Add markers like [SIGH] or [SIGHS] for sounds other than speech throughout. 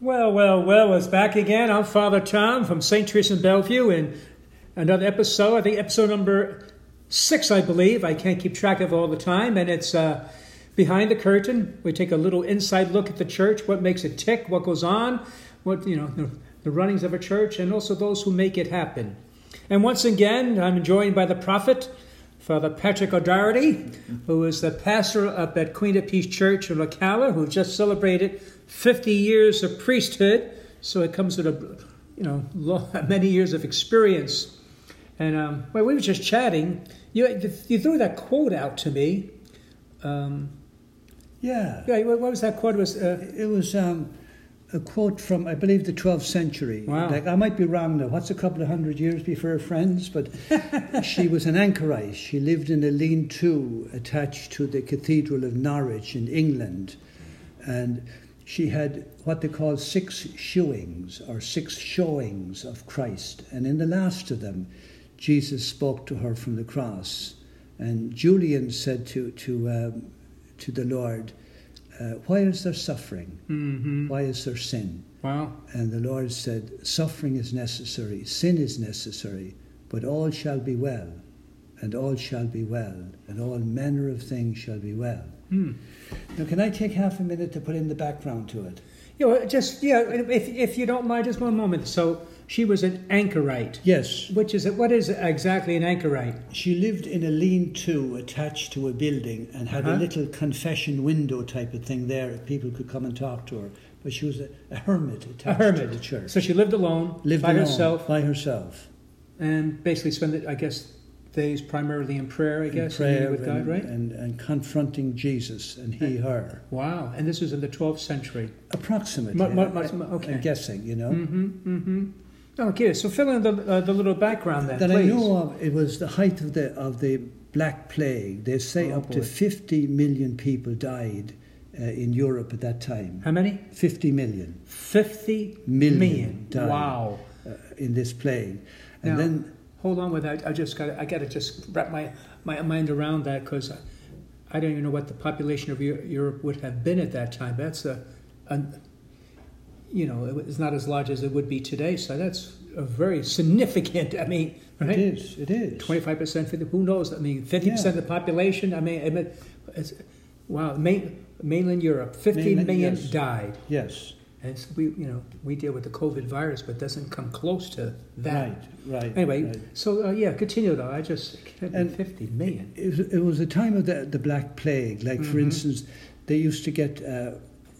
Well, well, well, it's back again. I'm Father Tom from St. Teresa in Belleview in another episode, I think episode number six, I believe. I can't keep track of all the time. And it's uh, Behind the Curtain. We take a little inside look at the church, what makes it tick, what goes on, what, you know, the, the runnings of a church, and also those who make it happen. And once again, I'm joined by the prophet, Father Patrick O'Doherty, who is the pastor up at Queen of Peace Church in Ocala, who just celebrated 50 years of priesthood. So it comes with a, you know, [LAUGHS] many years of experience. And um, well, we were just chatting. You, you threw that quote out to me. Um, yeah. Yeah. What was that quote? It was uh, it was um, a quote from I believe the 12th century. Wow. Like I might be wrong now. What's a couple of hundred years before her friends? But [LAUGHS] she was an anchorite. She lived in a lean-to attached to the Cathedral of Norwich in England, and she had what they call six shewings or six showings of Christ, and in the last of them, Jesus spoke to her from the cross, and Julian said to to um, to the Lord, uh, "Why is there suffering? mm-hmm. Why is there sin?" Wow. And the Lord said, Suffering is necessary, sin is necessary, but all shall be well, and all shall be well, and all manner of things shall be well. Hmm. Now, can I take half a minute to put in the background to it? Yeah, well, just yeah. If if you don't mind, just one moment. So she was an anchorite. Yes. Which is? What is exactly an anchorite? She lived in a lean to attached to a building and had a Uh-huh. little confession window type of thing there. If people could come and talk to her. But she was a, a hermit A hermit. to the church. So she lived alone, lived by alone, herself, By herself. and basically spent, it, I guess, days primarily in prayer. I in guess, prayer and with God, and, right? and, and confronting Jesus and he, her. wow. And this was in the 12th century. Approximately. I- much- mu- okay. I'm guessing, you know. Mm-hmm. Mm-hmm. Okay. So fill in the uh, the little background then, That I know of, it was the height of the of the Black Plague. They say Oh, up to 50 million people died uh, in Europe at that time. How many? 50 million Fifty Million million. died. Wow. uh, in this plague. And Now- then, Hold on with that. I just got. I got to just wrap my my mind around that because I, I don't even know what the population of Europe would have been at that time. That's a, a, you know, it's not as large as it would be today. So that's a very significant. I mean, right? it is, it is. Twenty-five percent, fifty. Who knows? I mean, fifty percent of the population. I mean, I mean it's, wow. Main, mainland Europe, fifty Mainland, million yes. died. Yes, And it's, we, you know, we deal with the COVID virus, but doesn't come close to that. right, right. Anyway, right. so uh, yeah, continue though. I just And- fifty million. It was, it was a time of the, the Black Plague. Like, for Mhm. instance, they used to get uh,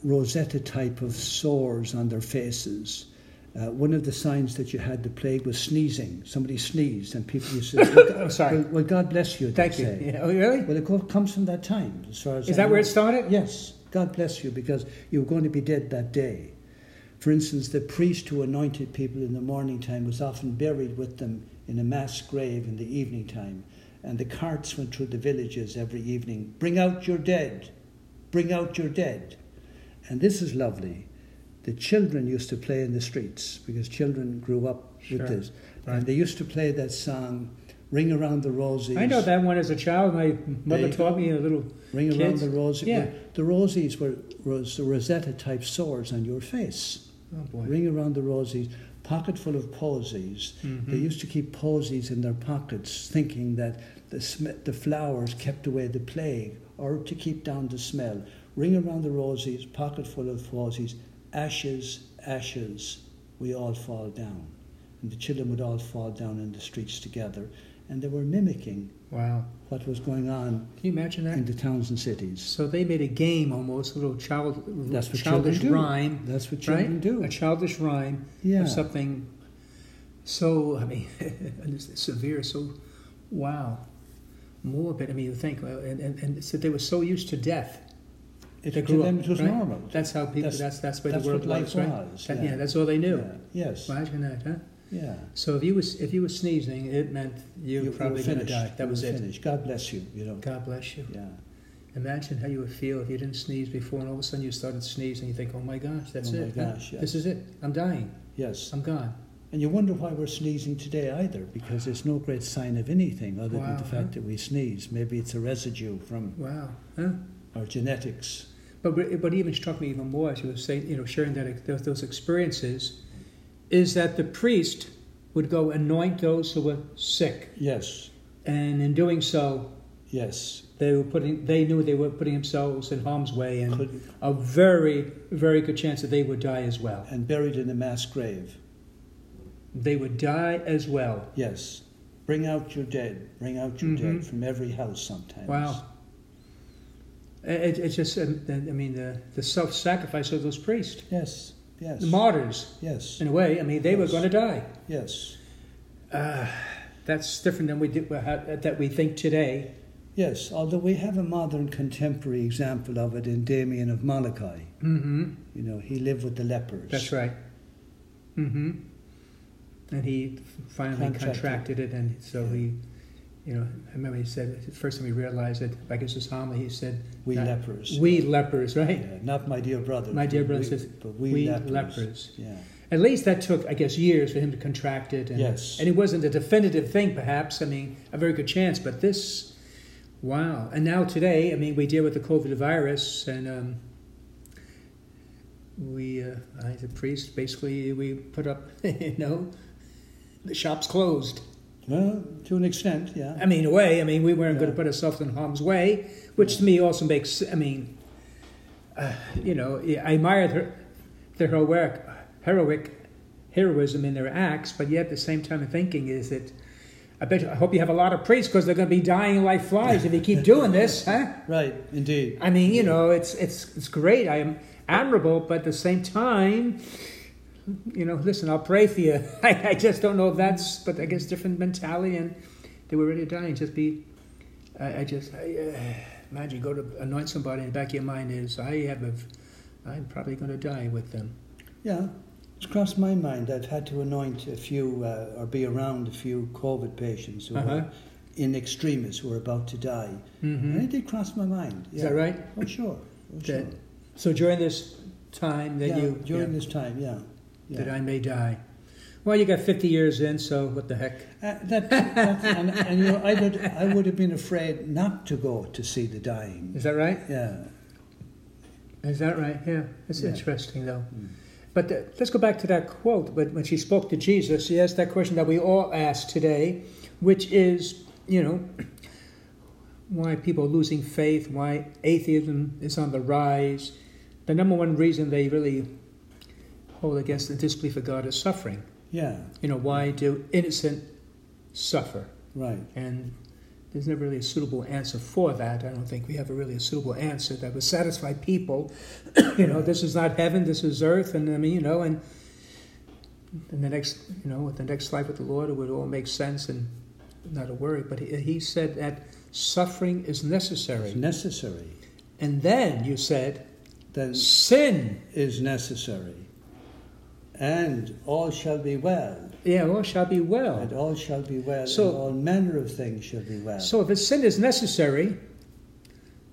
Rosetta type of sores on their faces. Uh, one of the signs that you had the plague was sneezing. Somebody sneezed, and people used to say, [LAUGHS] Oh, sorry. well, well, God bless you, Thank you. say. Yeah, oh, really? Well, it comes from that time, as far as Is I that where it started? Yes, God bless you, because you were going to be dead that day. For instance, the priest who anointed people in the morning time was often buried with them in a mass grave in the evening time. And the carts went through the villages every evening bring out your dead, bring out your dead. And this is lovely. The children used to play in the streets because children grew up Sure, with this. right. And they used to play that song, Ring Around the Rosies. I know that one as a child. My mother you taught me a little. Ring around the rosies. Yeah. The rosies were was the Rosetta type swords on your face. Oh boy. Ring around the rosies, pocket full of posies. Mhm. They used to keep posies in their pockets, thinking that the sm- the flowers kept away the plague or to keep down the smell. Ring around the rosies, pocket full of posies, ashes, ashes. We all fall down, and the children would all fall down in the streets together, and they were mimicking Wow. what was going on Can you imagine that? in the towns and cities. So they made a game almost, a little child, That's what childish children do. rhyme, That's what right? children do. A childish rhyme Yeah. of something so, I mean, [LAUGHS] severe, so, wow, morbid. I mean, you think, and, and, and so they were so used to death. It, to grew them up, it was right? normal. That's how people, That's- that's, that's, where that's the world life was, right? was, That- yeah. yeah, that's all they knew. Yeah. Yes. Imagine that, huh? Yeah. So if you was if you were sneezing, it meant you, You- were probably going to die. That was it. Finished. God bless you. You know. God bless you. Yeah. Imagine how you would feel if you didn't sneeze before, and all of a sudden you started sneezing. And you think, "Oh my gosh, that's Oh my it. huh? gosh, yes. This is it. I'm dying. Yes. I'm gone." And you wonder why we're sneezing today either, because there's no great sign of anything other than Wow, the huh? fact that we sneeze. Maybe it's a residue from Wow. Huh? our genetics. But what even struck me even more as you were saying, you know, sharing that those, those experiences, is that the priest would go anoint those who were sick, Yes, and in doing so, yes. they were putting they knew they were putting themselves in harm's way, and Could, a very very good chance that they would die as well. and buried in a mass grave. They would die as well. Yes. Bring out your dead. Bring out your Mhm. dead from every house sometimes. Wow. It, it's just, um, I mean, the, the self sacrifice of those priests, Yes, yes. the martyrs, yes, in a way. I mean, they were going to die. yes, Uh, that's different than we did, that we think today. yes. Although we have a modern contemporary example of it in Damien of Molokai. Mm-hmm. You know, he lived with the lepers. That's right. Mm-hmm. And he finally Contracted. contracted it, and so he, you know, I remember he said the first time he realized it. I guess his homily. He said, We Not- lepers. "We lepers, right? Yeah, not my dear brother. My dear brother we- says, but we, we lepers. lepers. Yeah. At least that took, I guess, years for him to contract it. And, Yes. And it wasn't a definitive thing, perhaps. I mean, a very good chance. But this, wow. And now today, I mean, we deal with the COVID virus, and um, we, uh, I, the priest, basically, we put up, [LAUGHS] you know, the shop's closed. Well, to an extent, yeah. I mean, in a way, I mean, we weren't going to put ourselves in harm's way, which to me also makes, I mean, uh, you know, I admire their, their heroic, heroic heroism in their acts, but yet at the same time, I'm thinking is that I bet you, I hope you have a lot of priests because they're going to be dying like flies if you keep [LAUGHS] doing this, huh? Right, indeed. I mean, you know, it's it's it's great. I am admirable, but at the same time, you know, listen, I'll pray for you. [LAUGHS] I, I just don't know if that's, but I guess different mentality, and they were already dying. Just be, I, I just I, uh, imagine go to anoint somebody, and the back of your mind is, I have, a, I'm probably going to die with them. Yeah, it's crossed my mind. I've had to anoint a few uh, or be around a few COVID patients who Uh-huh. are in extremis who are about to die. Mm-hmm. And it did cross my mind. Is that right? Oh, sure. Oh, sure. That- So during this time that yeah, you during yeah, this time, yeah. Yeah. that I may die. Well, you got 50 years in, so what the heck? Uh, that, that, and, and you know, I would, I would have been afraid not to go to see the dying. Is that right? Yeah. Is that right? Yeah, it's Yeah. interesting though. Mm. But uh, let's go back to that quote. But when she spoke to Jesus, she asked that question that we all ask today, which is, you know, [CLEARS THROAT] why people are losing faith, why atheism is on the rise. The number one reason they really hold against the disbelief of God is suffering. Yeah. You know, why do innocent suffer? Right. And there's never really a suitable answer for that. I don't think we have a really a suitable answer that would satisfy people. [COUGHS] you know, this is not heaven, this is earth, and I mean, you know, and in the next, you know, with the next life with the Lord, it would all make sense and not a worry. But he, he said that suffering is necessary. It's necessary. And then you said, Then sin, is necessary. And all shall be well. yeah, all shall be well. And all shall be well. So- and all manner of things shall be well. So if it's sin is necessary,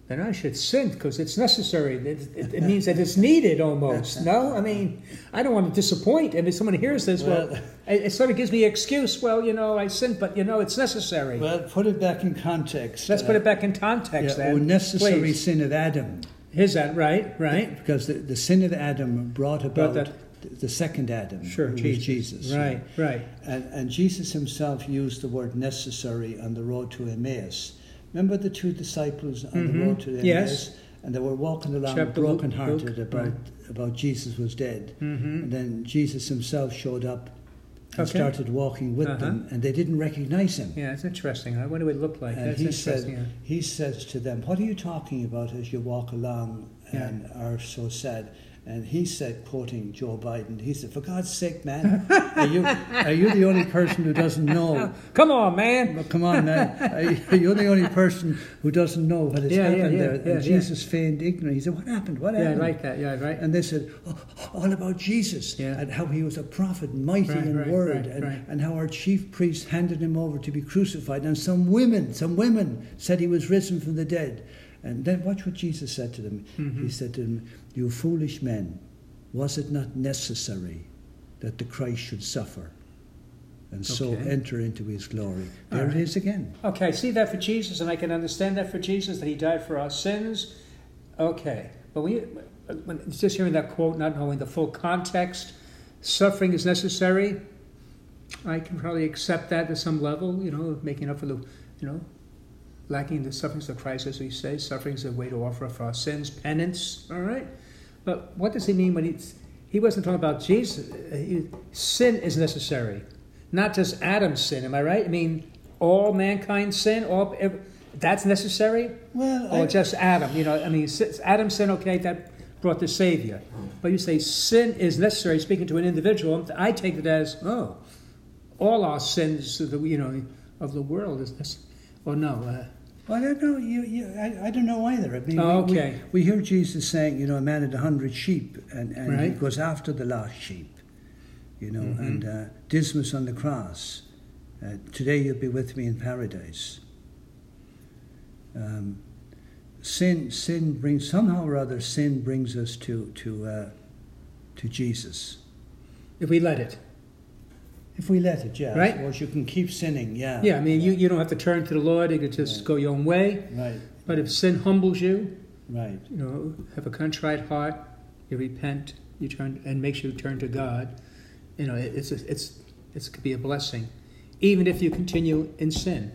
then I should sin because it's necessary. It, it, it [LAUGHS] means that it's needed almost. No, I mean, I don't want to disappoint. And if someone hears this, well, Well- [LAUGHS] it, it sort of gives me an excuse. Well, you know, I sinned, but you know, it's necessary. well, put it back in context. Let's Uh, put it back in context yeah, then. necessary please. sin of Adam. Is that right? Right? Because the, the sin of Adam brought about that- the, second Adam, Sure, who Jesus. Jesus. Right, right. And, and Jesus himself used the word necessary on the road to Emmaus. Remember the two disciples on Mhm. the road to Emmaus? Yes. And they were walking along Chapter brokenhearted Luke, about, about Jesus was dead. Mm-hmm. And then Jesus himself showed up and Okay. started walking with Uh-huh. them, and they didn't recognize him. Yeah, it's interesting. I wonder what it looked like. And That's he said, yeah. he says to them, "What are you talking about as you walk along Yeah. and are so sad?" And he said, quoting Joe Biden, he said, "For God's sake, man, are you are you the only person who doesn't know? [LAUGHS] Come on, man. Come on, man, are you, are you the only person who doesn't know what has Yeah, happened yeah, there?" yeah, and yeah. Jesus feigned ignorance. He said, "What happened? What happened? Yeah, I happened?" like that. Yeah, right. And they said, oh, all about Jesus and how he was a prophet, mighty Right, in right, word, right, and, and how our chief priest handed him over to be crucified. And some women, some women said he was risen from the dead. And then watch what Jesus said to them. Mhm. He said to them, You foolish men, was it not necessary that the Christ should suffer and so enter into his glory? There right. it is again. Okay, I see that for Jesus, and I can understand that for Jesus, that He died for our sins. Okay, But when, you, when just hearing that quote, not knowing the full context, suffering is necessary. I can probably accept that to some level. You know, making up for the, you know, lacking the sufferings of Christ, as we say. Suffering is a way to offer for our sins, penance. All right. But what does he mean when he's he wasn't talking about Jesus. He, sin is necessary, not just Adam's sin. Am I right? I mean, all mankind sin. All that's necessary. Well, or I, just Adam. You know, I mean, Adam's sin. Okay, that brought the Savior. But you say sin is necessary. Speaking to an individual, I take it as oh, all our sins, of the, you know, of the world is this. Or no. Uh, well, I don't know. You, you, I, I don't know either. I mean, oh, we, okay. we, we, hear Jesus saying, you know, a man had a hundred sheep, and, and right. he goes after the lost sheep. You know, mm-hmm. and uh, Dismas on the cross. Uh, Today you'll be with me in paradise. Um, sin, sin brings somehow or other. Sin brings us to to uh, to Jesus. If we let it. If we let it, yeah. Right. Or you can keep sinning, yeah. Yeah, I mean, You, you don't have to turn to the Lord. You can just Right. go your own way. Right, But if sin humbles you, right. you know, have a contrite heart, you repent, you turn, and makes you turn to God. You know, it, it's a, it's it could be a blessing, even if you continue in sin.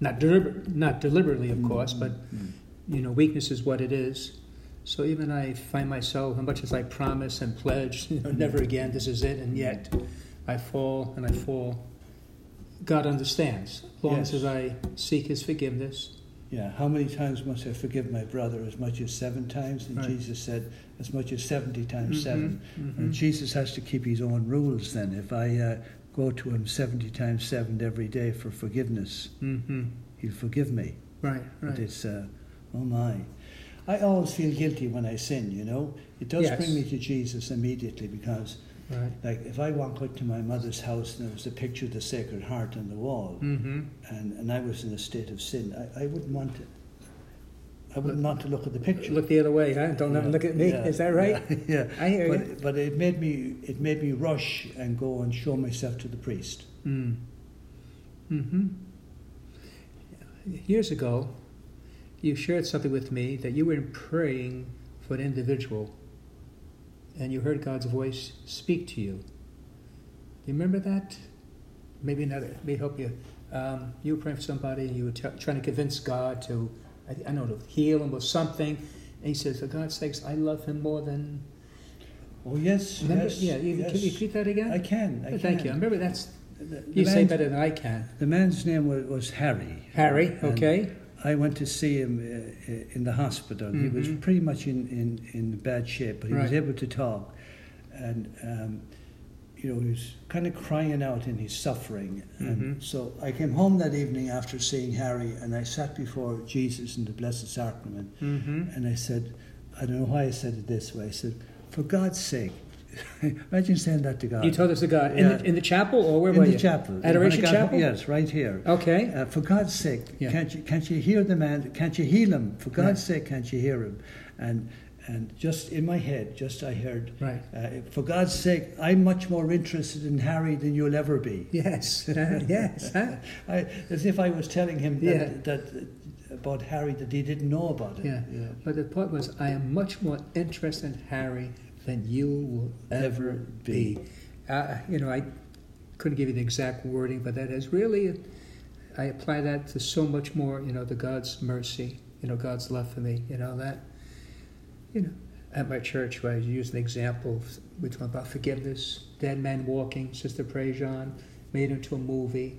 Not deliber- not deliberately, of mm-hmm. course, but mm-hmm. you know, weakness is what it is. So even I find myself, as much as I promise and pledge, [LAUGHS] you know, never again, this is it, and yet I fall and I fall. God understands, as long Yes. as I seek His forgiveness. Yeah, how many times must I forgive my brother? As much as seven times? And Right. Jesus said, as much as 70 times Mhm, seven. mhm. And Jesus has to keep his own rules then. If I uh, go to him 70 times seven every day for forgiveness, Mm-hmm. he'll forgive me. Right, But right. it's, uh, oh my. I always feel guilty when I sin, you know. It does Yes. bring me to Jesus immediately because, Right. like, if I walk up to my mother's house and there was a picture of the Sacred Heart on the wall, Mm-hmm. and, and I was in a state of sin, I, I wouldn't want to. I wouldn't want to look at the picture. Look the other way, huh? Don't Yeah, look at me. yeah, Is that right? Yeah. [LAUGHS] yeah. I hear but, you. but it made me it made me rush and go and show myself to the priest. Mm. hmm Years ago, you shared something with me that you were praying for an individual, and you heard God's voice speak to you. Do you remember that? Maybe not. May help you. Um, you were praying for somebody, and you were t- trying to convince God to, I, I don't know, to heal him or something. And He says, "For God's sakes, I love him more than." Oh yes, Remember? yes, yeah. You, yes. Can you repeat that again? I can. I Oh, Thank can. you. I remember that's. The, the You say better than I can. The man's name was, was Harry. Harry. Okay. I went to see him uh, in the hospital. He was Mhm. pretty much in, in, in bad shape, but he was able to talk. And, um, you know, he was kind of crying out in his suffering. And Mhm. so I came home that evening after seeing Harry and I sat before Jesus in the Blessed Sacrament Mm-hmm. and I said, I don't know why I said it this way. I said, for God's sake, [LAUGHS] imagine saying that to God. You told us to God in, Yeah. the, in the chapel, or where in were you? In the chapel. Adoration got- chapel? Yes, right here. Okay. Uh, for God's sake, Yeah. can't you can't you hear the man? Can't you heal him? For God's Right. sake, can't you hear him? And and just in my head, just I heard, Right. uh, for God's sake, I'm much more interested in Harry than you'll ever be. Yes. Uh, [LAUGHS] yes. Huh? I, as if I was telling him that, Yeah. that about Harry that he didn't know about it. Yeah. But the point was, I am much more interested in Harry than you will ever be. Uh, you know, I couldn't give you the exact wording, but that is really, I apply that to so much more. You know, the God's mercy. You know, God's love for me. You know that. You know, at my church, where I use an example, we talk about forgiveness. Dead Man Walking, Sister Prejean, made into a movie.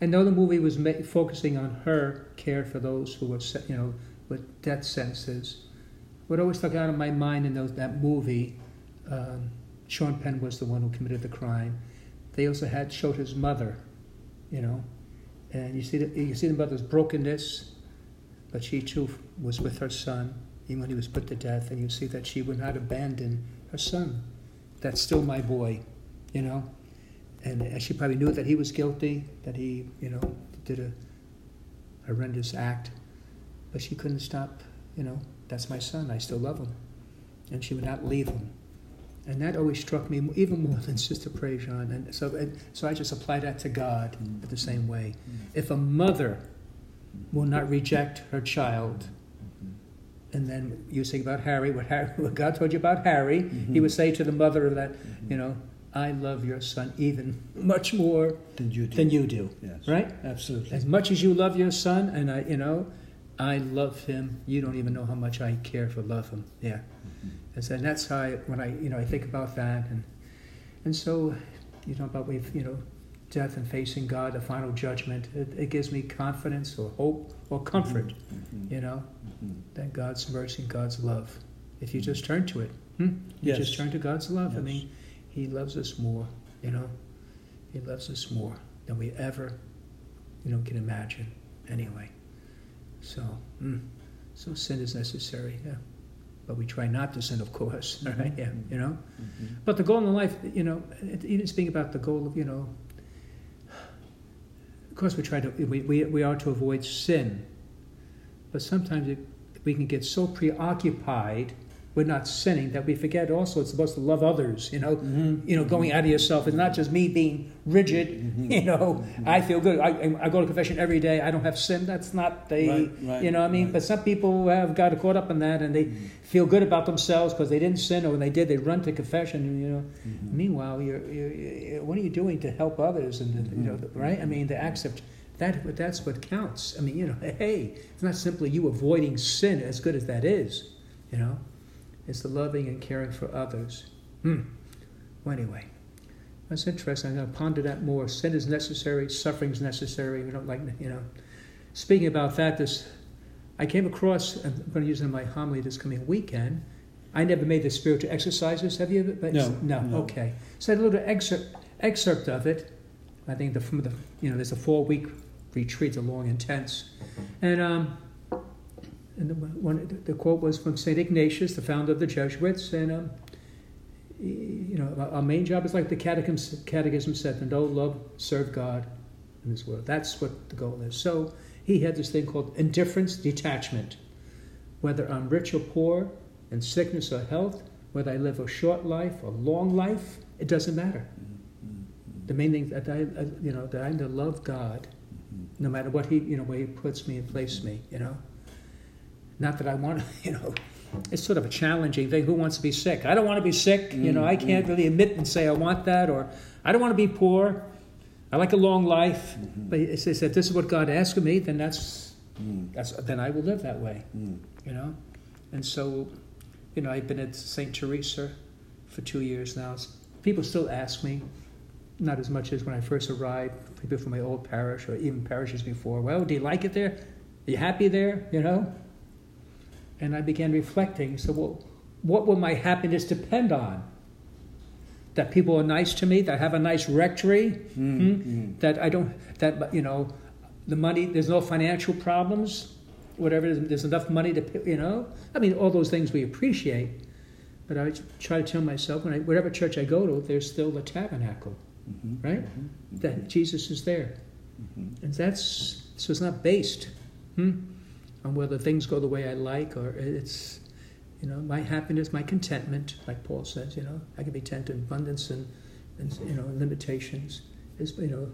And though the movie was ma- focusing on her care for those who were, you know, with death sentences, what always stuck out in my mind in those, that movie, um, Sean Penn was the one who committed the crime. They also had showed his mother, you know, and you see the, you see the mother's brokenness, but she too was with her son even when he was put to death, and you see that she would not abandon her son. That's still my boy, you know. And she probably knew that he was guilty, that he, you know, did a horrendous act, but she couldn't stop, you know, that's my son, I still love him. And she would not leave him. And that always struck me even more than Sister Prejean. And so, and so I just apply that to God Mm. the same way. If a mother will not reject her child, and then you think about Harry, what, Harry, [LAUGHS] what God told you about Harry, mm-hmm. he would say to the mother of that, mm-hmm. you know, I love your son even [LAUGHS] much more than you do. Than you do. Yes. Right? Absolutely. As much as you love your son, and I, you know, I love him. You don't even know how much I care for love him. Yeah. Mm-hmm. And, so, and that's how I, when I, you know, I think about that, and and so, you know, about we, you know, death and facing God, the final judgment. It, it gives me confidence or hope or comfort. Mm-hmm. You know, mm-hmm. that God's mercy, God's love. If you just turn to it, hmm? you yes. just turn to God's love. Yes. I mean he loves us more, you know. He loves us more than we ever, you know, can imagine. Anyway, so mm, so sin is necessary, yeah. But we try not to sin, of course. [LAUGHS] Mm-hmm. Right? Yeah, you know. Mm-hmm. But the goal in life, you know, even speaking about the goal of, you know, of course we try to we, we, we are to avoid sin, but sometimes it, we can get so preoccupied we're not sinning, that we forget also it's supposed to love others, you know, mm-hmm. you know, going out of yourself. It's not just me being rigid, mm-hmm. you know, mm-hmm. I feel good. I, I, go to confession every day. I don't have sin. That's not the, right, right, you know I mean? Right. But some people have got caught up in that and they mm-hmm. feel good about themselves because they didn't sin or when they did, they run to confession, you know. Mm-hmm. Meanwhile, you're, you're, you're, what are you doing to help others? And, you know, right? I mean, the acts of, that, that's what counts. I mean, you know, [LAUGHS] hey, it's not simply you avoiding sin as good as that is, you know. It's the loving and caring for others. Hmm. Well, anyway, that's interesting. I'm going to ponder that more. Sin is necessary, suffering is necessary. We don't like, you know. Speaking about that, this I came across, I'm going to use it in my homily this coming weekend. I never made the spiritual exercises. Have you? But no, no. No. Okay. So I had a little excerpt, excerpt of it. I think the, from the, you know, there's a four week retreat, a long, intense. And um, and the, one, the quote was from St. Ignatius, the founder of the Jesuits, and um, you know, our main job is like the catechism, catechism said, to know, love, serve God in this world. That's what the goal is. So he had this thing called indifference detachment. Whether I'm rich or poor, in sickness or health, whether I live a short life or long life, it doesn't matter. The main thing that I, you know, that I'm to love God, no matter what He, you know, where He puts me and places me, you know. Not that I want to, [LAUGHS] you know, it's sort of a challenging thing. Who wants to be sick? I don't want to be sick. You know, I can't mm-hmm. really admit and say I want that, or I don't want to be poor. I like a long life. Mm-hmm. But it says that this is what God asked of me, then that's, mm. that's then I will live that way. Mm. You know, and so, you know, I've been at Saint Teresa for two years now. People still ask me, not as much as when I first arrived. People from my old parish or even parishes before. Well, do you like it there? Are you happy there? You know. And I began reflecting. So, well, what will my happiness depend on? That people are nice to me, that I have a nice rectory, mm-hmm. hmm? that I don't, that, you know, the money, there's no financial problems, whatever, there's enough money to, you know. I mean, all those things we appreciate. But I try to tell myself, when I, whatever church I go to, there's still the tabernacle, mm-hmm. right? Mm-hmm. That Jesus is there. Mm-hmm. And that's, so it's not based. Hmm? On whether things go the way I like or it's, you know, my happiness, my contentment, like Paul says, you know, I can be content in abundance and, and you know, limitations is, you know,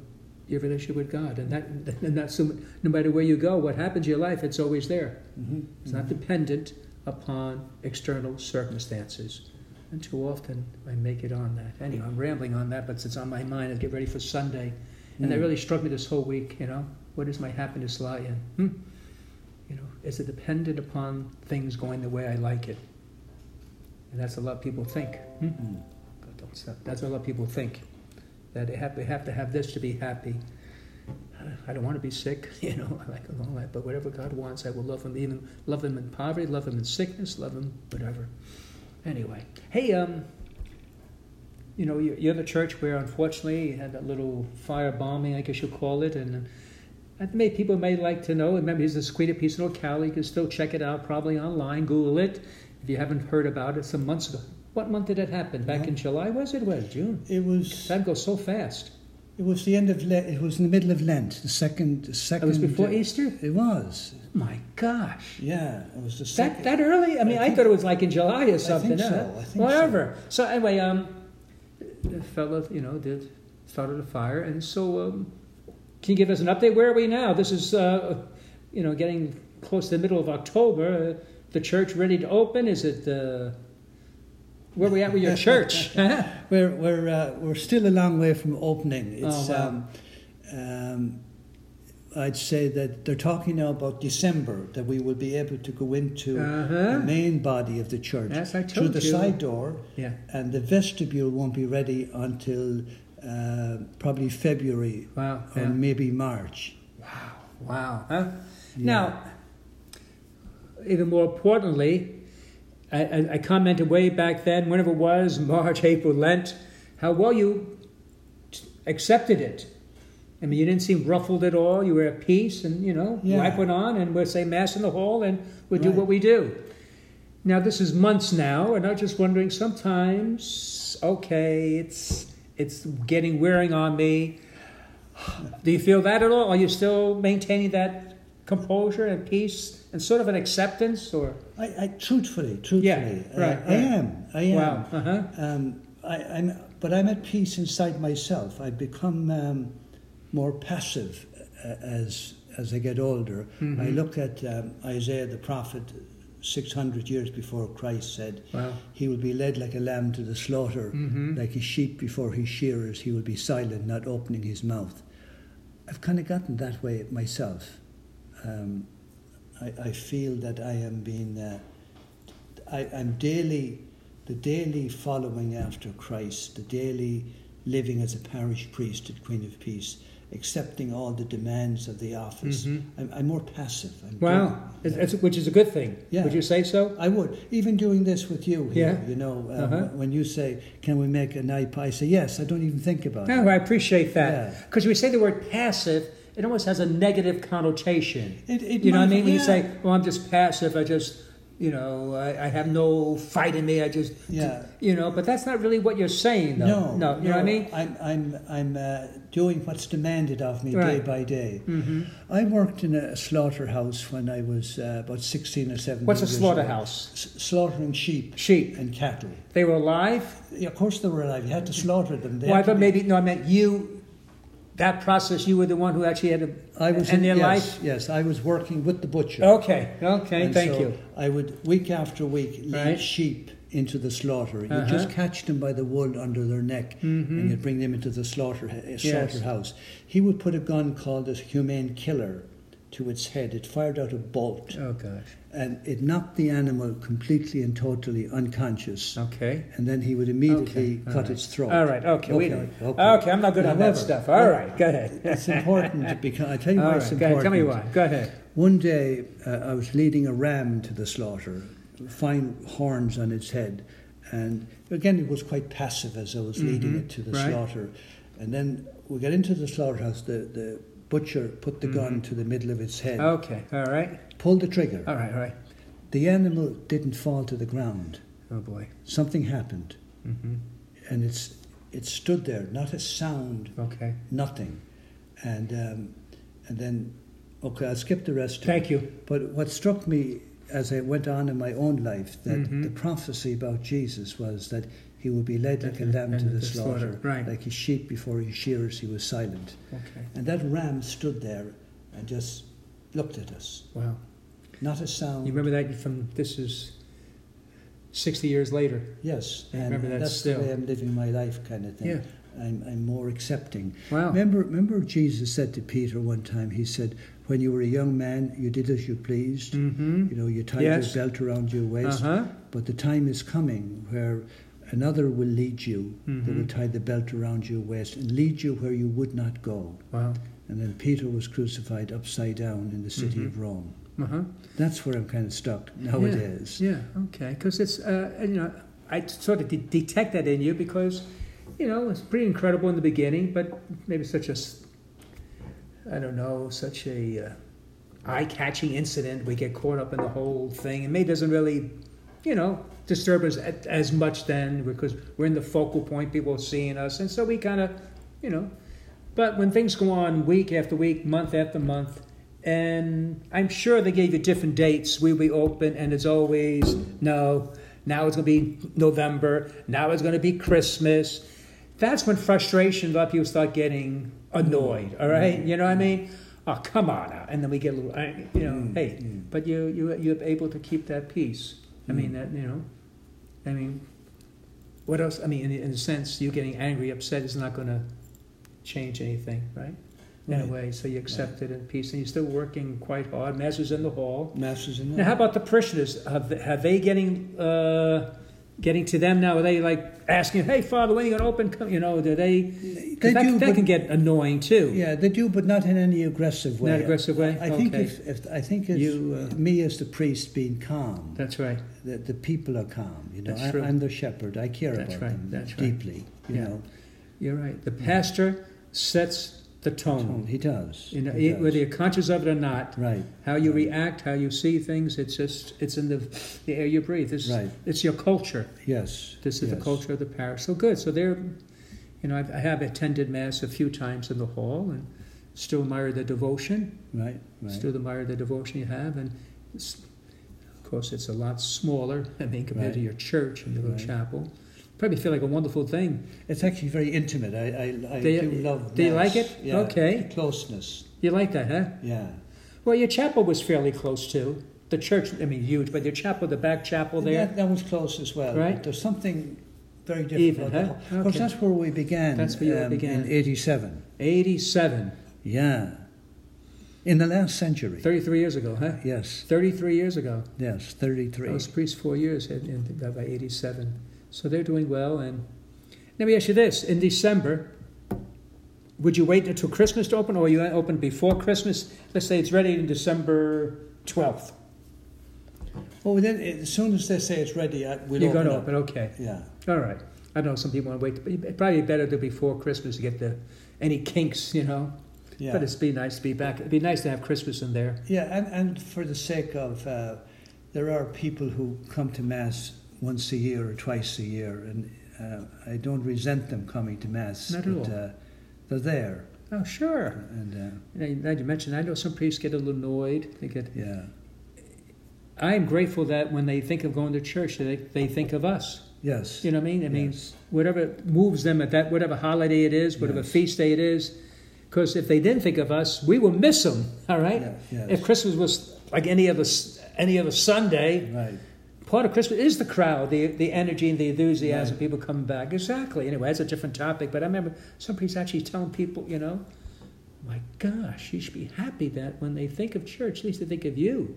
your relationship with God. And that, [LAUGHS] and that's no matter where you go, what happens in your life, it's always there. Mm-hmm. It's not mm-hmm. dependent upon external circumstances. And too often I make it on that. Anyway, I'm rambling on that, but it's on my mind. I get ready for Sunday. And mm. that really struck me this whole week, you know. Where does my happiness lie in? Hmm? You know, is it dependent upon things going the way I like it? And that's a lot of people think. Hmm? Mm. That's a lot of people think that they have, they have to have this to be happy. [SIGHS] I don't want to be sick, [LAUGHS] you know. I like a long life, but whatever God wants, I will love Him. Even love Him in poverty, love Him in sickness, love Him whatever. Anyway, hey, um, you know, you're the church where unfortunately you had that little fire bombing, I guess you'll call it, and may, people may like to know. Remember, he's a Squita piece of Cali. You can still check it out probably online. Google it if you haven't heard about it. Some months ago. What month did it happen? Back in July, was it? Was June? It was. That goes so fast. It was the end of Lent. It was in the middle of Lent. The second. The second. It was before Easter. It was. My gosh. Yeah, it was the second. That that early? I mean, I, think, I thought it was like in July or something. I think so. I think Whatever. So. so anyway, um, the fellow, you know, did started a fire, and so um, can you give us an update? Where are we now? This is, uh, you know, getting close to the middle of October. Uh, the church ready to open? Is it uh, where we at with your church? [LAUGHS] we're we're uh, we're still a long way from opening. It's Oh, wow. um, um, I'd say that they're talking now about December that we will be able to go into Uh-huh. the main body of the church through the you. side door, yeah. and the vestibule won't be ready until uh, probably February Wow. or Yeah. maybe March. Wow. Huh? Yeah. Now, even more importantly, I, I, I commented way back then, whenever it was, [LAUGHS] March, April, Lent, how well you t- accepted it. I mean, you didn't seem ruffled at all. You were at peace, and you know, Yeah. life went on, and we'll say mass in the hall, and we'll do what we do. Now, this is months now, and I'm just wondering. Sometimes, okay, it's it's getting wearing on me. Do you feel that at all? Are you still maintaining that composure and peace and sort of an acceptance, or I, I truthfully, truthfully, Yeah, uh, right, I right. am. I am. wow? Uh huh. Um, I, I'm, but I'm at peace inside myself. I've become um, more passive uh, as as I get older. I Mhm. look at um, Isaiah the prophet, six hundred years before Christ said, Wow. "He will be led like a lamb to the slaughter, Mhm. like a sheep before his shearers. He will be silent, not opening his mouth." I've kind of gotten that way myself. Um, I, I feel that I am being, uh, I, I'm daily, the daily following after Christ, the daily living as a parish priest at Queen of Peace, accepting all the demands of the office. Mhm. I'm, I'm more passive. I'm Wow. doing- It's, it's- which is a good thing. Yeah. Would you say so? I would even doing this with you here. Yeah. You know, um, Uh-huh. when you say, "Can we make an iPie?" I say, "Yes." I don't even think about No, it. I appreciate that Yeah. because we say the word passive, it almost has a negative connotation. It, it you know what I mean? When you say, "Well, I'm just passive," I just, you know, I, I have no fight in me. I just, Yeah. you know. But that's not really what you're saying, though. No, no, you know what I mean? I'm I'm I'm uh, doing what's demanded of me day by day. hmm I worked in a slaughterhouse when I was uh, about sixteen or seventeen. What's a slaughterhouse? S- slaughtering sheep Sheep. and cattle. They were alive. Yeah, of course, they were alive. You had to slaughter them. They Well, I had to thought be- maybe no. I meant you. That process, you were the one who actually had to I was in, their yes, life. Yes, I was working with the butcher. Okay. Okay. And thank so you. I would week after week lead Right. sheep into the slaughter. You Uh-huh. just catch them by the wool under their neck, Mhm. and you bring them into the slaughter uh, slaughterhouse. He would put a gun called a humane killer to its head. It fired out a bolt, Oh gosh. and it knocked the animal completely and totally unconscious. Okay. And then he would immediately Okay, cut right. its throat. All right. Okay. Okay, know. okay. Okay. I'm not good on that stuff. All right. Go ahead. It's important because I tell you [LAUGHS] All why right. it's Go important. ahead. Tell me why. Go ahead. One day, uh, I was leading a ram to the slaughter, fine horns on its head, and again, it was quite passive as I was leading Mhm, it to the right. slaughter. And then we got into the slaughterhouse. The, the butcher put the gun Mhm. to the middle of its head, Okay. All right. pulled the trigger. All right. All right. The animal didn't fall to the ground. Oh boy. Something happened, hmm and it's it stood there, not a sound, Okay. nothing. And um, and then, okay, I'll skip the rest. Thank you. But what struck me as I went on in my own life, that Mhm. the prophecy about Jesus was that he would be led like a lamb to the slaughter, Right. like a sheep before his shearers, he was silent. Okay. And that ram stood there and just looked at us, Wow. not a sound. You remember that from this is sixty years later. Yes, I and, that that's still. the way I'm living my life, kind of thing. Yeah. I'm, I'm more accepting. Wow. Remember, remember, Jesus said to Peter one time. He said, "When you were a young man, you did as you pleased. Mm-hmm. You know, you tied Yes. your belt around your waist. Uh huh. But the time is coming where another will lead you, that will Mhm. tie the belt around your waist and lead you where you would not go. Wow. And then Peter was crucified upside down in the city Mhm. of Rome. Uh huh. That's where I'm kind of stuck nowadays. Yeah. Okay. Because it's uh, you know I sort of de- detect that in you because you know it's pretty incredible in the beginning, but maybe such a, I don't know such a uh, eye-catching incident. We get caught up in the whole thing, and May doesn't really you know disturb us as much then because we're in the focal point. People are seeing us, and so we kind of you know. But when things go on week after week, month after month, and I'm sure they gave you different dates. We'll be open, and it's always no. Now it's going to be November. Now it's going to be Christmas. That's when frustration. A lot of people start getting annoyed. All right, you know what I mean? oh come on now, and then we get a little, ang- you know, Mm, hey, but you you you're able to keep that peace. I mean Mm. that you know, I mean, what else? I mean, in, in a sense, you getting angry, upset is not going to change anything, right? In Right. a way, so you accept it in peace, and you're still working quite hard. Masters in the hall. Masters in the. Now, how about the parishioners? Have they, have they getting uh, getting to them now? Are they like asking, "Hey, Father, when are you going to open?" Come, you know, do they? They that, do, that but- can get annoying too. Yeah, they do, but not in any aggressive way. Not aggressive way. I think okay. if, if I think it's You, uh, me as the priest being calm, that's right. the, the people are calm. You know, That's I. I'm the shepherd. I care That's about right, them that's right. deeply. You Yeah. know, You're right. The pastor sets the tone. Tone. he does. You know, he does. whether you're conscious of it or not, right, how you Right. react, how you see things, it's just it's in the the air you breathe. It's, Right. it's your culture. yes, This is the culture of the parish. So good. So they're, you know, I've, I have attended mass a few times in the hall and still admire the devotion. Right, right. Still admire the devotion you have, and of course, it's a lot smaller. I mean, compared to your church and your little chapel. Probably feel like a wonderful thing. It's actually very intimate. I, I, I Do you- do love. do you like it? Yeah, Okay. the closeness. You like that, huh? Yeah. Well, your chapel was fairly close too. The church, I mean, huge, but your chapel, the back chapel there. That, that was close as well. Right. There's something very different. Even, about huh? the- Of course, that's where we began. That's where you um, began. in '87. 87, Yeah. In the last century. 33 years ago, huh? Yes. 33 years ago. Yes. 33. I was priest four years in, in, by 87. So they're doing well. And let me ask you this in December, would you wait until Christmas to open, or you open before Christmas? Let's say it's ready in December 12th. Oh, then as soon as they say it's ready, I, we'll You're open going to open, okay. Yeah. All right. I know some people want to wait, but probably better to before Christmas to get the any kinks, you know. Yeah. But it'd be nice to be back. It'd be nice to have Christmas in there. yeah, and, and for the sake of, uh, there are people who come to Mass once a year or twice a year, and uh, I don't resent them coming to Mass. Not at but, all. Uh, they're there. Oh, sure. And uh, You now you mentioned, I know some priests get a little annoyed. They get. yeah. I am grateful that when they think of going to church, they, they think of us. Yes. You know what I mean? I mean, whatever moves them at that, whatever holiday it is, whatever Yes. feast day it is. Because if they didn't think of us, we will miss them. All right. Yes. If Christmas was like any other any other Sunday, Right. Part of Christmas is the crowd, the the energy and the enthusiasm, Right. people coming back. Exactly. Anyway, that's a different topic. But I remember somebody's actually telling people, you know, my gosh, you should be happy that when they think of church, at least they think of you.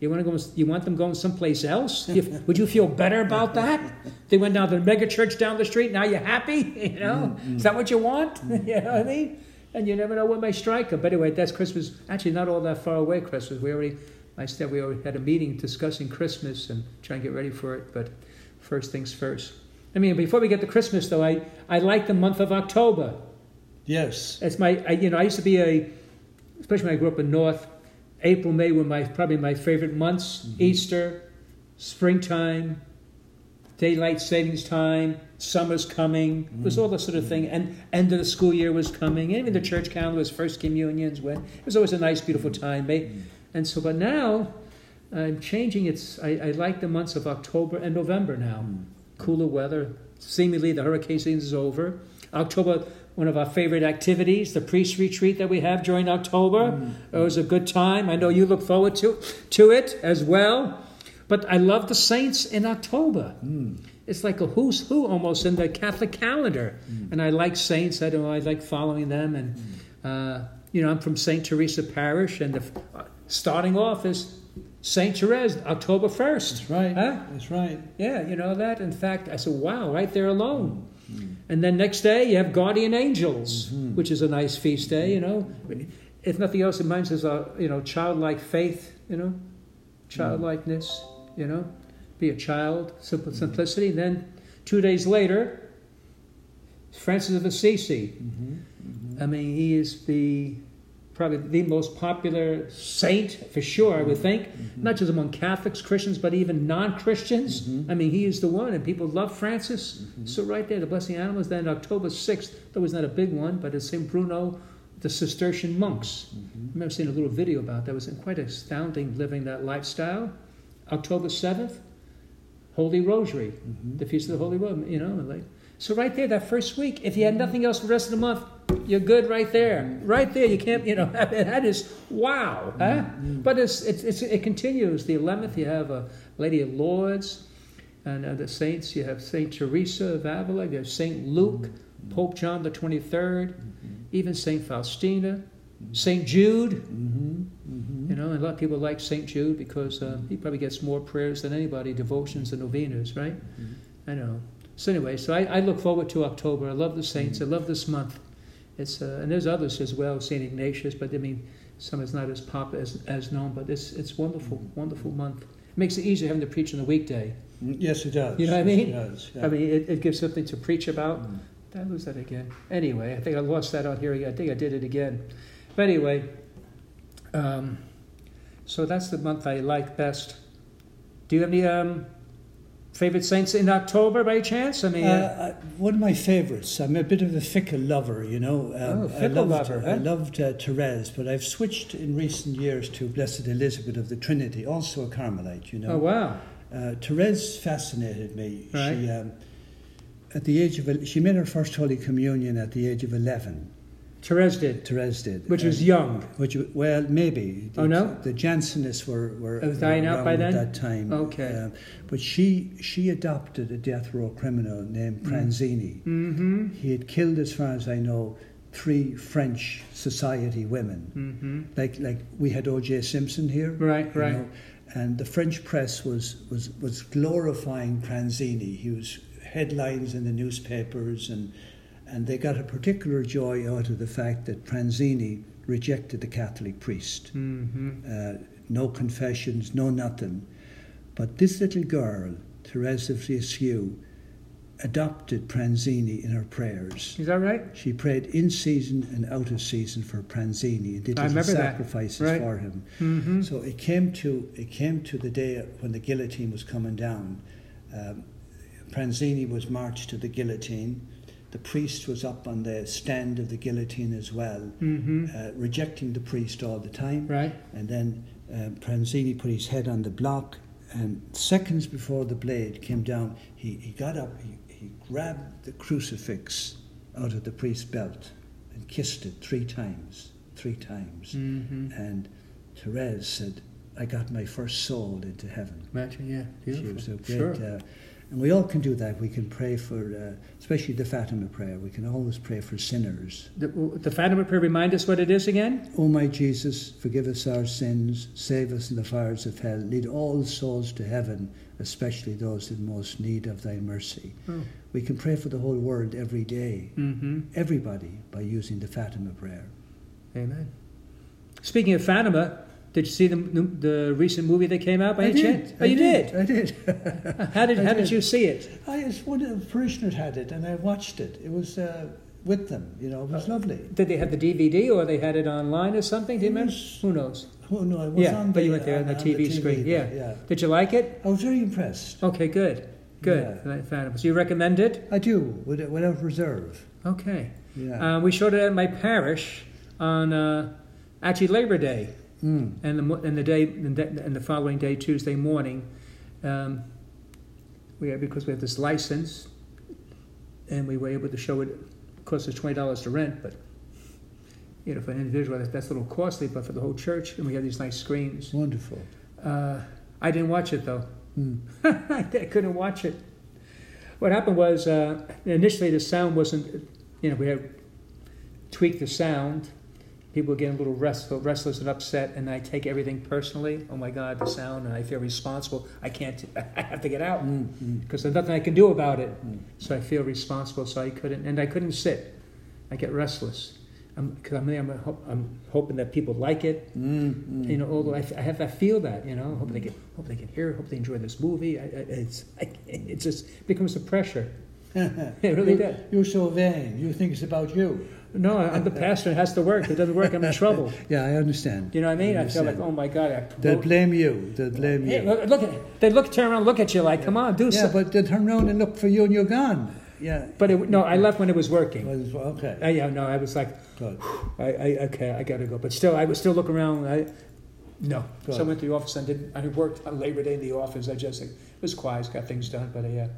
You want to go? You want them going someplace else? You- would you feel better about that? They went down to the mega church down the street. Now you're happy. [LAUGHS] You know, mm-hmm. is that what you want? Mm-hmm. [LAUGHS] you know what I mean? And you never know what may strike them. But anyway, that's Christmas. Actually, not all that far away. Christmas. We already, I said, we had a meeting discussing Christmas and trying to get ready for it. But first things first. I mean, before we get to Christmas, though, I I like the month of October. Yes. It's my, I, you know, I used to be a, especially when I grew up in North, April, May were my probably my favorite months. Mm-hmm. Easter, springtime, daylight savings time, summer's coming. It was all that sort of mm-hmm. thing. And end of the school year was coming. And even the church calendar was first communions. When it was always a nice, beautiful mm-hmm. time. May, and so, but now I'm changing. It's I, I like the months of October and November now. Cooler weather. Seemingly the hurricane season is over. October, one of our favorite activities, the priest retreat that we have during October. It was a good time. I know you look forward to to it as well. But I love the saints in October. It's like a who's who almost in the Catholic calendar. And I like saints. I don't know. I like following them. And uh, you know, I'm from Saint Teresa Parish, and the, uh, starting off is Saint Therese, October first. That's right. Huh? That's right. Yeah, you know that. In fact, I said, wow, right there alone. Mm-hmm. And then next day you have Guardian Angels, mm-hmm. which is a nice feast day. You know, if nothing else, it reminds us of you know childlike faith. You know, mm-hmm. childlikeness. You know, be a child, simple simplicity. then two days later, Francis of Assisi. I mean, he is the probably the most popular saint for sure. I would mm-hmm. think, not mm-hmm. just among Catholics, Christians, but even non-Christians. Mm-hmm. I mean, he is the one, and people love Francis. So right there, the Blessing Animals. Then October sixth, that was not a big one, but it's Saint Bruno, the Cistercian monks. I remember seeing a little video about that. It was quite astounding living that lifestyle. October seventh, Holy Rosary, the Feast of the Holy Rosary. You know, like so right there, that first week. If you had nothing else for the rest of the month, you're good right there. Right there, you can't, you know, [LAUGHS] that is wow. Huh? Mm-hmm. But it's, it's, it's, it continues. The 11th, you have a Lady of Lourdes, and uh, the saints, you have Saint Teresa of Avila, you have Saint Luke, mm-hmm. Pope John the 23rd, mm-hmm. even Saint Faustina, Saint Jude. Mm-hmm. You know, and a lot of people like Saint Jude because uh, he probably gets more prayers than anybody, devotions and novenas, right? I know. So anyway, so I, I look forward to October. I love the saints. I love this month. It's uh, and there's others as well, Saint Ignatius, but I mean, some is not as pop as, as known. But it's it's wonderful, wonderful month. It makes it easier having to preach on the weekday. Yes, it does. You know what I mean? It does. yeah. I mean, it, it gives something to preach about. Did I lose that again? Anyway, I think I lost that out here. I think I did it again. But anyway, um, so that's the month I like best. Do you have any um, favorite saints in October by chance? I mean, Uh, uh, one of my favourites. I'm a bit of a fickle lover, you know. Um, Oh, I loved, lover, I loved uh, Therese, but I've switched in recent years to Blessed Elizabeth of the Trinity, also a Carmelite, you know. oh wow, Uh, Therese fascinated me. Right. She, um, at the age of, she made her first Holy Communion at the age of 11. Therese did, Therese did. which was young. Which, well, maybe. Oh, no? The Jansenists were, were, was dying out by then? at that time. Okay. Um, but she she adopted a death row criminal named Pranzini. Mm-hmm. He had killed, as far as I know, three French society women. Mm-hmm. Like like we had O.J. Simpson here. Right, right. know, and the French press was, was, was glorifying Pranzini. He was headlines in the newspapers, and, and they got a particular joy out of the fact that Pranzini rejected the Catholic priest. Mm-hmm. Uh, no confessions, no nothing. But this little girl, Therese of Lisieux, adopted Pranzini in her prayers. Is that right? She prayed in season and out of season for Pranzini and did little sacrifices Right. for him. Mm-hmm. So it came to it came to the day when the guillotine was coming down. Um, Pranzini was marched to the guillotine. The priest was up on the stand of the guillotine as well, Mm-hmm. uh, rejecting the priest all the time. Right. And then um, Pranzini put his head on the block, and seconds before the blade came down, he, he got up, he, he grabbed the crucifix out of the priest's belt and kissed it three times, three times. Mm-hmm. And Therese said, I got my first soul into heaven. Imagine, yeah, She beautiful. was a great, sure. uh, and we all can do that. We can pray for, uh, especially the Fatima prayer, we can always pray for sinners. The, the Fatima prayer remind us what it is again? O my Jesus, forgive us our sins, save us in the fires of hell, lead all souls to heaven, especially those in most need of thy mercy. Oh. We can pray for the whole world every day, Mm-hmm. everybody, by using the Fatima prayer. Amen. Speaking of Fatima, did you see the, the recent movie that came out by I any did. chance? Oh, I you did. I did. [LAUGHS] How did I how did. did you see it? I just one of the parishioners had it, and I watched it. It was uh, with them, you know. It was lovely. Did they have the DVD or they had it online or something? Do you remember? Who knows? Oh no, it was Yeah, on but you went there on the TV screen, yeah. yeah. Did you like it? I was very impressed. Okay, good, good. Yeah. So you recommend it? I do, with- without reserve. Okay. Yeah. Uh, we showed it at my parish on uh, actually Labor Day. Mm. and the and the day and the, and the following day, Tuesday morning, um, we had, because we have this license, and we were able to show it. Of course, it's twenty dollars to rent, but you know, for an individual, that's, that's a little costly. But for the whole church, and we have these nice screens. Wonderful. Uh, I didn't watch it though. Mm. [LAUGHS] I couldn't watch it. What happened was uh, initially the sound wasn't, you know, we had tweaked the sound. People getting a little restless, restless and upset, and I take everything personally. Oh my God, the sound, and I feel responsible. I can't. [LAUGHS] I have to get out Mm, mm. because there's nothing I can do about it. Mm. So I feel responsible. So I couldn't, and I couldn't sit. I get restless because I'm, I'm, I'm, I'm hoping that people like it. Mm, mm. You know, although I, f- I have I feel that you know, hope they can hope they can hear, hope they enjoy this movie. I, I, it's I, it just becomes a pressure. [LAUGHS] It really you, does. You're so vain. You think it's about you. No, I'm the pastor. It has to work. If it doesn't work, I'm in [LAUGHS] trouble. Yeah, I understand. You know what I mean? I feel like, oh my god, I They'll blame you. They'll blame Hey, you. look, look at they look turn around, and look at you like, come on, do Yeah, something. but they turn around and look for you and you're gone. Yeah. But it, no, I left when it was working. Okay. Uh, yeah, no, I was like, Good. [SIGHS] I, I okay, I gotta go. But still, I would still look around. I, no, Good. so I went to the office and did. I worked on Labor Day in the office. I just like, it was quiet, got things done. But uh, yeah,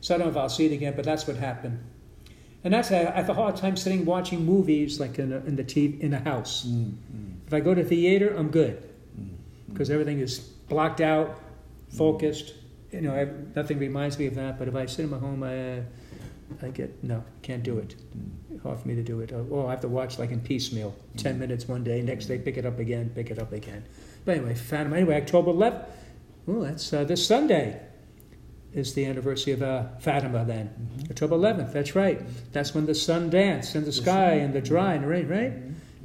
so I don't know if I'll see it again. But that's what happened. And that's I have a hard time sitting watching movies like in a, in the TV in a house. Mm, If I go to theater, I'm good mm, because everything is blocked out, focused. You know, I, nothing reminds me of that. But if I sit in my home, I, uh, I get no, can't do it. mm. Hard for me to do it. Or I have to watch like in piecemeal, ten minutes one day, next day pick it up again, pick it up again. But anyway, Fatima. Anyway, October 11th. Oh, that's uh, this Sunday. Is the anniversary of uh, Fatima then? Mhm. October 11th. That's right. That's when the sun danced in the sky and the dry and the rain, right?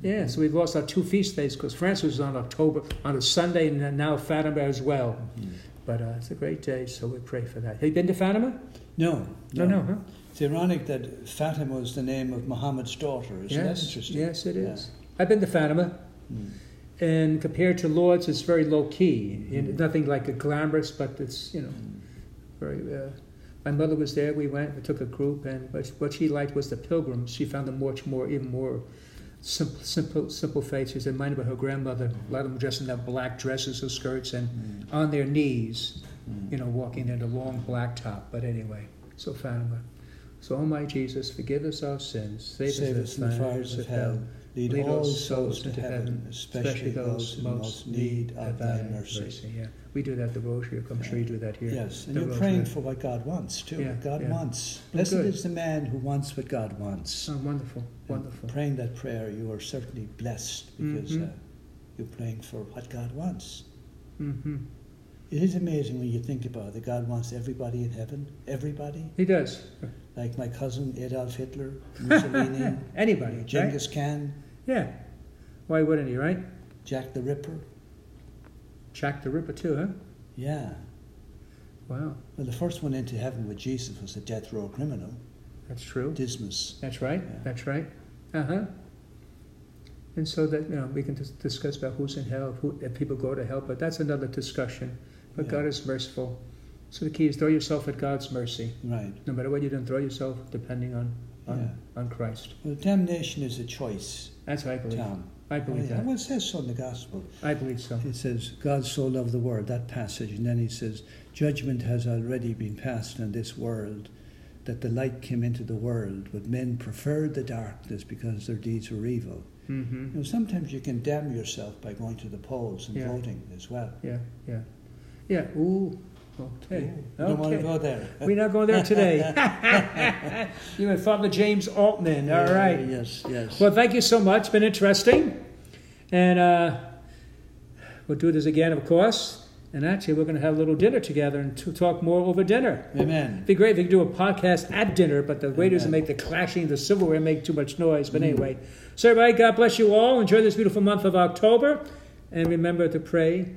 Yeah, so we've lost our two feast days because Francis was on October on a Sunday and now Fatima as well. Mhm. But uh, it's a great day, so we pray for that. Have you been to Fatima? No, No, no, huh? It's ironic that Fatima was the name of Muhammad's daughter. Isn't that interesting? yes, it is. Yeah. I've been to Fatima, Mm. and compared to Lourdes, it's very low key. Mhm. Nothing like a glamorous, but it's you know Mm. Very. Uh, my mother was there. We went. We took a group, and what, what she liked was the pilgrims. She found them much more, even more simple, simple, simple faces. It reminded of her grandmother. A lot of them dressed in that black dresses or skirts, and Mm. on their knees, Mm. you know, walking in a long black top. But anyway, so Fatima. So, oh my Jesus, forgive us our sins, save, Save us from the fires of hell. Lead, Lead all souls to heaven, especially those who most need of thy mercy. Yeah, we do that devotion. I'm sure you do that here. Yes, and The you're rosary. praying for what God wants too. Yeah, what God yeah. wants. Blessed good. is the man who wants what God wants. Oh, wonderful, And wonderful. Praying that prayer, you are certainly blessed because Mhm. uh, you're praying for what God wants. hmm It is amazing when you think about it that God wants everybody in heaven. Everybody. He does. Like my cousin Adolf Hitler, [LAUGHS] Mussolini, Anybody, right? Genghis Khan, Yeah. Why wouldn't he, right? Jack the Ripper. Jack the Ripper too, huh? Yeah. Wow, Well, the first one into heaven with Jesus was a death row criminal, that's true. Dismas. That's right. Yeah. That's right. Uh huh. And so that you know we can dis- discuss about who's in hell, who if people go to hell, but that's another discussion. But Yeah. God is merciful. So the key is throw yourself at God's mercy. Right. No matter what you do, throw yourself depending on on, Yeah. on Christ. Well, damnation is a choice, That's what I believe. Tom. I believe that. Well, it says so in the gospel. I believe so. It says, God so loved the world, that passage. And then he says, Judgment has already been passed on this world, that the light came into the world, but men preferred the darkness because their deeds were evil. Mm-hmm. You know, sometimes you can damn yourself by going to the polls and Yeah. voting as well. Yeah, yeah, yeah. Ooh, okay. You don't want to go there. We're not going there today. [LAUGHS] [LAUGHS] you and Father James Altman. All right. Yes, yes. Well, thank you so much. It's been interesting. And uh, we'll do this again, of course. And actually, we're going to have a little dinner together and to talk more over dinner. Amen. It'd be great if we could do a podcast at dinner, but the waiters will Amen. make the clashing, the silverware make too much noise. But anyway, so everybody, God bless you all. Enjoy this beautiful month of October. And remember to pray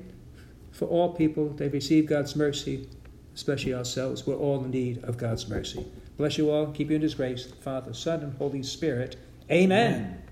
for all people. They receive God's mercy, especially ourselves. We're all in need of God's mercy. Bless you all. Keep you in His grace, Father, Son, and Holy Spirit. Amen. Amen.